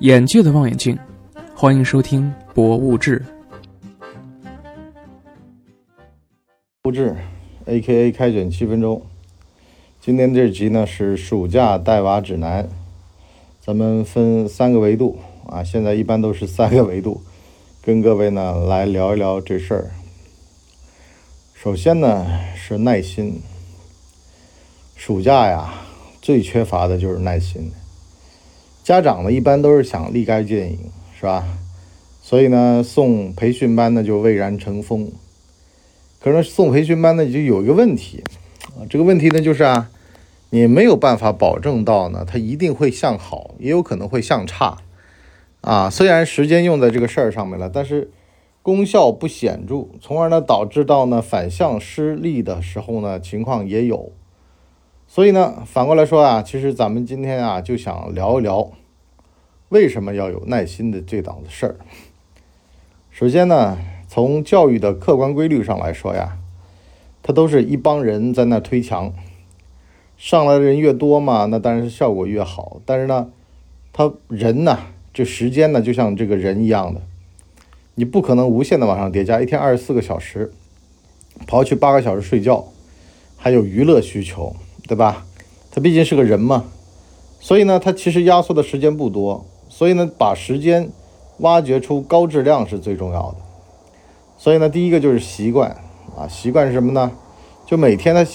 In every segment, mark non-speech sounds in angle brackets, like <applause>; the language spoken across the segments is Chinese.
眼界的望远镜，欢迎收听《博物志》。物志，A.K.A 开卷七分钟。今天这集呢是暑假带娃指南，咱们分三个维度啊，现在一般都是三个维度，跟各位呢来聊一聊这事儿。首先呢是耐心，暑假呀最缺乏的就是耐心。家长呢一般都是想立竿见影，是吧？所以呢送培训班呢就蔚然成风。可是送培训班呢就有一个问题啊，这个问题呢就是啊，你没有办法保证到呢它一定会向好，也有可能会向差啊。虽然时间用在这个事儿上面了，但是功效不显著，从而呢导致到呢反向失利的时候呢情况也有。所以呢反过来说啊，其实咱们今天啊就想聊一聊。为什么要有耐心的这档子事儿？首先呢，从教育的客观规律上来说呀，它都是一帮人在那推墙，上来的人越多嘛，那当然是效果越好。但是呢，他人呢，这时间呢，就像这个人一样的，你不可能无限的往上叠加。一天二十四个小时，刨去八个小时睡觉，还有娱乐需求，对吧？他毕竟是个人嘛，所以呢，他其实压缩的时间不多。所以呢，把时间挖掘出高质量是最重要的。所以呢，第一个就是习惯啊，习惯是什么呢？就每天的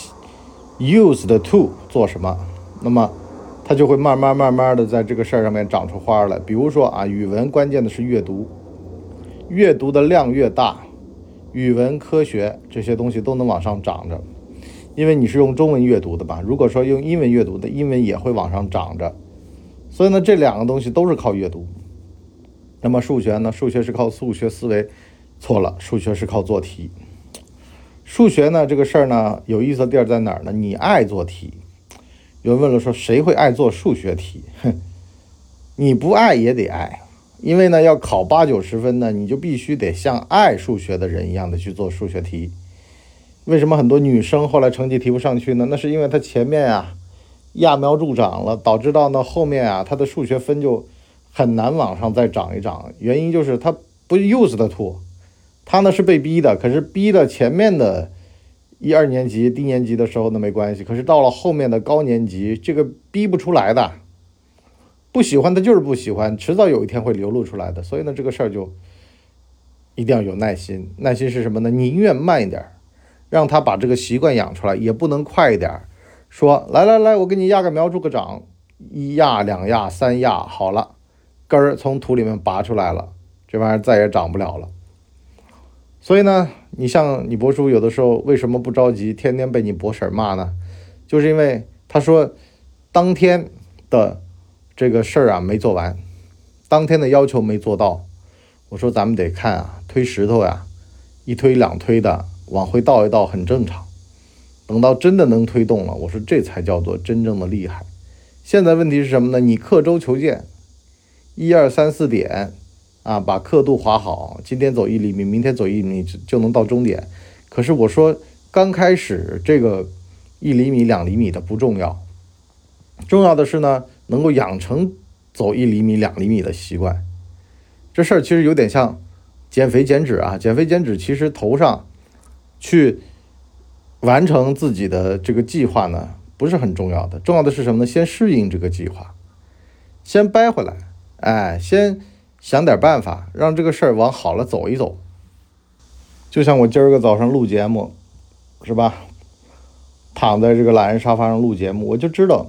used to 做什么，那么它就会慢慢慢慢的在这个事儿上面长出花来。比如说啊，语文关键的是阅读，阅读的量越大，语文、科学这些东西都能往上涨着，因为你是用中文阅读的吧？如果说用英文阅读的，英文也会往上涨着。所以呢，这两个东西都是靠阅读。那么数学呢？数学是靠数学思维，错了，数学是靠做题。数学呢，这个事儿呢，有意思的地儿在哪儿呢？你爱做题。有人问了，说谁会爱做数学题？哼，<laughs> 你不爱也得爱，因为呢，要考八九十分呢，你就必须得像爱数学的人一样的去做数学题。为什么很多女生后来成绩提不上去呢？那是因为她前面呀。揠苗助长了，导致到呢后面啊，他的数学分就很难往上再涨一涨。原因就是他不 use 的 to，他呢是被逼的，可是逼的前面的一二年级低年级的时候呢没关系，可是到了后面的高年级，这个逼不出来的，不喜欢的就是不喜欢，迟早有一天会流露出来的。所以呢，这个事儿就一定要有耐心。耐心是什么呢？宁愿慢一点，让他把这个习惯养出来，也不能快一点。说来来来，我给你压个苗助个长，一压两压三压好了，根儿从土里面拔出来了，这玩意儿再也长不了了。所以呢，你像你伯叔有的时候为什么不着急，天天被你伯婶骂呢？就是因为他说当天的这个事儿啊没做完，当天的要求没做到。我说咱们得看啊，推石头呀，一推两推的往回倒一倒很正常。等到真的能推动了，我说这才叫做真正的厉害。现在问题是什么呢？你刻舟求剑，一二三四点啊，把刻度划好，今天走一厘米，明天走一米就能到终点。可是我说刚开始这个一厘米、两厘米的不重要，重要的是呢，能够养成走一厘米、两厘米的习惯。这事儿其实有点像减肥减脂啊，减肥减脂其实头上去。完成自己的这个计划呢，不是很重要的，重要的是什么呢？先适应这个计划，先掰回来，哎，先想点办法，让这个事儿往好了走一走。就像我今儿个早上录节目，是吧？躺在这个懒人沙发上录节目，我就知道，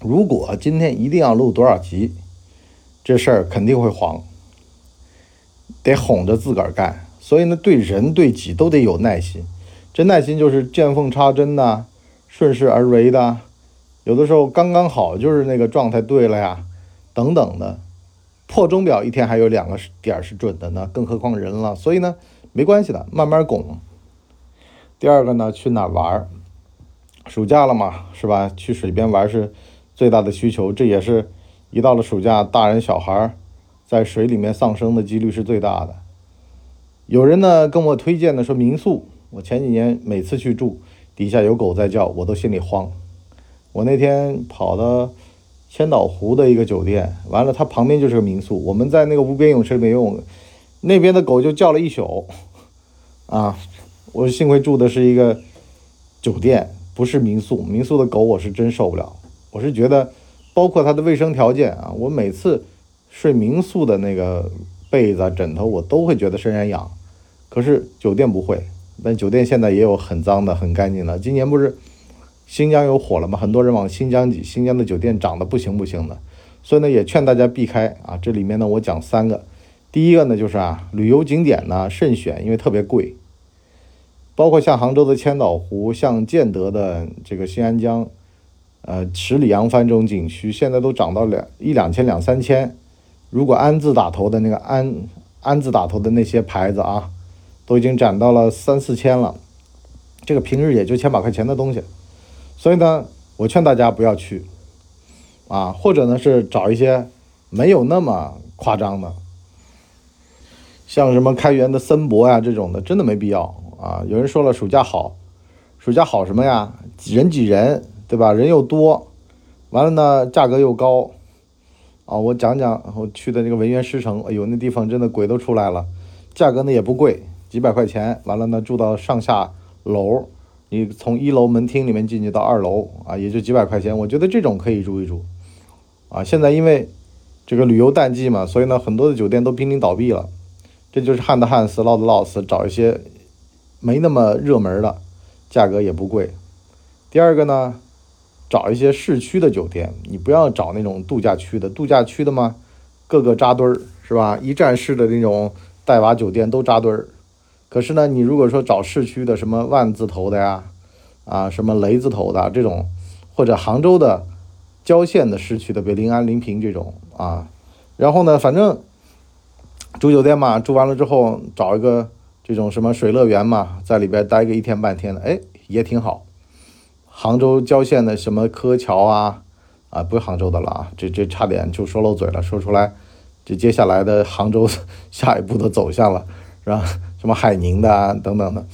如果今天一定要录多少集，这事儿肯定会黄，得哄着自个儿干。所以呢，对人对己都得有耐心。这耐心就是见缝插针呐，顺势而为的，有的时候刚刚好就是那个状态对了呀，等等的。破钟表一天还有两个点是准的呢，更何况人了。所以呢，没关系的，慢慢拱。第二个呢，去哪玩儿？暑假了嘛，是吧？去水边玩是最大的需求，这也是一到了暑假，大人小孩在水里面丧生的几率是最大的。有人呢跟我推荐的说民宿。我前几年每次去住，底下有狗在叫，我都心里慌。我那天跑到千岛湖的一个酒店，完了它旁边就是个民宿，我们在那个无边泳池里面游泳，那边的狗就叫了一宿，啊，我幸亏住的是一个酒店，不是民宿，民宿的狗我是真受不了，我是觉得包括它的卫生条件啊，我每次睡民宿的那个被子、枕头，我都会觉得身上痒，可是酒店不会。但酒店现在也有很脏的、很干净的。今年不是新疆有火了吗？很多人往新疆挤，新疆的酒店涨得不行不行的。所以呢，也劝大家避开啊。这里面呢，我讲三个。第一个呢，就是啊，旅游景点呢慎选，因为特别贵。包括像杭州的千岛湖，像建德的这个新安江，呃，十里扬帆这种景区，现在都涨到两一两千、两三千。如果安字打头的那个安安字打头的那些牌子啊。都已经涨到了三四千了，这个平日也就千把块钱的东西，所以呢，我劝大家不要去，啊，或者呢是找一些没有那么夸张的，像什么开元的森博呀这种的，真的没必要啊。有人说了，暑假好，暑假好什么呀？人挤人，对吧？人又多，完了呢，价格又高，啊，我讲讲我去的那个文渊诗城，哎呦，那地方真的鬼都出来了，价格呢也不贵。几百块钱，完了呢，住到上下楼，你从一楼门厅里面进去到二楼啊，也就几百块钱。我觉得这种可以住一住，啊，现在因为这个旅游淡季嘛，所以呢，很多的酒店都濒临倒闭了。这就是旱的旱死，涝的涝死，找一些没那么热门的，价格也不贵。第二个呢，找一些市区的酒店，你不要找那种度假区的，度假区的嘛，各个扎堆儿是吧？一站式的那种带娃酒店都扎堆儿。可是呢，你如果说找市区的什么万字头的呀，啊，什么雷字头的这种，或者杭州的郊县的市区的，比如临安、临平这种啊，然后呢，反正住酒店嘛，住完了之后找一个这种什么水乐园嘛，在里边待个一天半天的，哎，也挺好。杭州郊县的什么柯桥啊，啊，不是杭州的了啊，这这差点就说漏嘴了，说出来，这接下来的杭州 <laughs> 下一步的走向了，是吧？什么海宁的啊，等等的，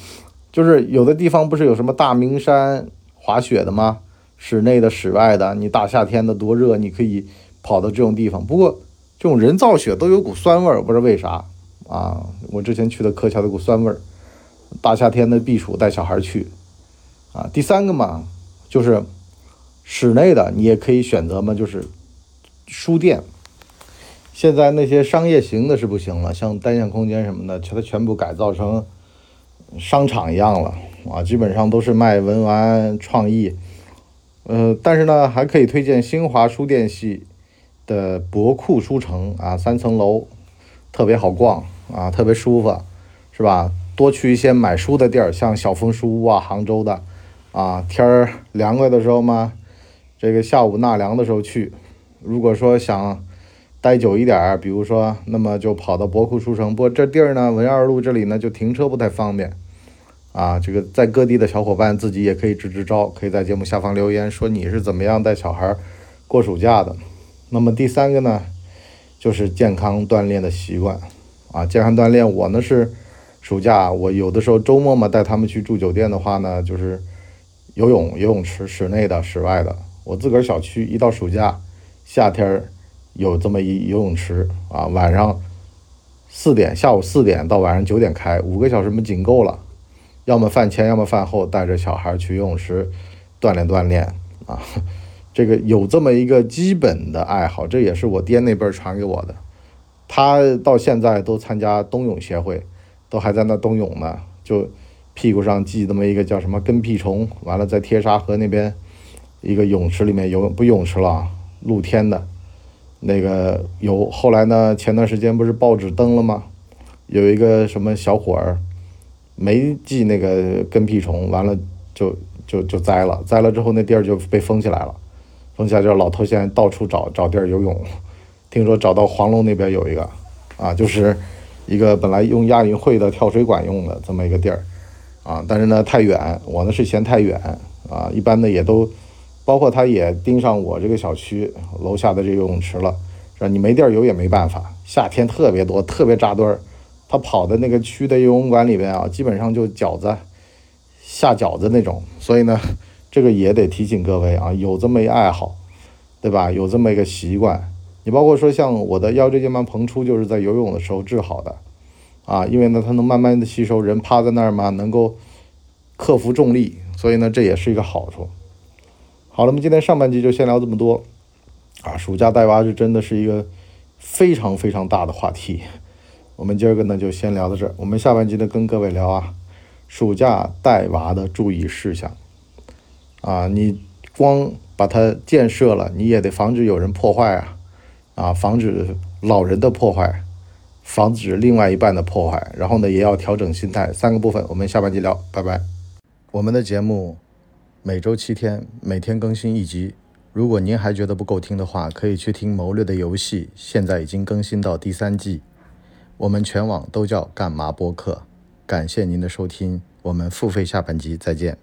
就是有的地方不是有什么大明山滑雪的吗？室内的、室外的，你大夏天的多热，你可以跑到这种地方。不过这种人造雪都有股酸味儿，不知道为啥啊。我之前去的柯桥有股酸味儿，大夏天的避暑带小孩去啊。第三个嘛，就是室内的，你也可以选择嘛，就是书店。现在那些商业型的是不行了，像单向空间什么的，全它全部改造成商场一样了啊！基本上都是卖文玩创意，呃，但是呢，还可以推荐新华书店系的博库书城啊，三层楼，特别好逛啊，特别舒服，是吧？多去一些买书的地儿，像小枫书屋啊，杭州的啊，天儿凉快的时候嘛，这个下午纳凉的时候去，如果说想。待久一点，比如说，那么就跑到博库书城。不过这地儿呢，文二路这里呢，就停车不太方便啊。这个在各地的小伙伴自己也可以支支招，可以在节目下方留言说你是怎么样带小孩过暑假的。那么第三个呢，就是健康锻炼的习惯啊。健康锻炼，我呢是暑假我有的时候周末嘛带他们去住酒店的话呢，就是游泳游泳池，室内的、室外的。我自个儿小区一到暑假夏天。有这么一游泳池啊，晚上四点，下午四点到晚上九点开，五个小时么仅够了。要么饭前，要么饭后，带着小孩去游泳池锻炼锻炼啊。这个有这么一个基本的爱好，这也是我爹那辈传给我的。他到现在都参加冬泳协会，都还在那冬泳呢。就屁股上系这么一个叫什么跟屁虫，完了在天沙河那边一个泳池里面游，不泳池了，露天的。那个有后来呢？前段时间不是报纸登了吗？有一个什么小伙儿没系那个跟屁虫，完了就就就栽了，栽了之后那地儿就被封起来了，封起来之后老头现在到处找找地儿游泳，听说找到黄龙那边有一个，啊，就是一个本来用亚运会的跳水馆用的这么一个地儿，啊，但是呢太远，我呢是嫌太远，啊，一般的也都。包括他也盯上我这个小区楼下的这游泳池了，是吧？你没地儿游也没办法，夏天特别多，特别扎堆儿。他跑的那个区的游泳馆里边啊，基本上就饺子下饺子那种。所以呢，这个也得提醒各位啊，有这么一爱好，对吧？有这么一个习惯。你包括说像我的腰椎间盘膨出，就是在游泳的时候治好的，啊，因为呢它能慢慢的吸收，人趴在那儿嘛，能够克服重力，所以呢这也是一个好处。好了，那么今天上半集就先聊这么多，啊，暑假带娃是真的是一个非常非常大的话题。我们今儿个呢就先聊到这儿，我们下半集呢跟各位聊啊，暑假带娃的注意事项。啊，你光把它建设了，你也得防止有人破坏啊，啊，防止老人的破坏，防止另外一半的破坏，然后呢也要调整心态，三个部分，我们下半集聊，拜拜。我们的节目每周七天，每天更新一集。如果您还觉得不够听的话，可以去听《谋略的游戏》，现在已经更新到第三季。我们全网都叫干嘛播客，感谢您的收听，我们付费下半集再见。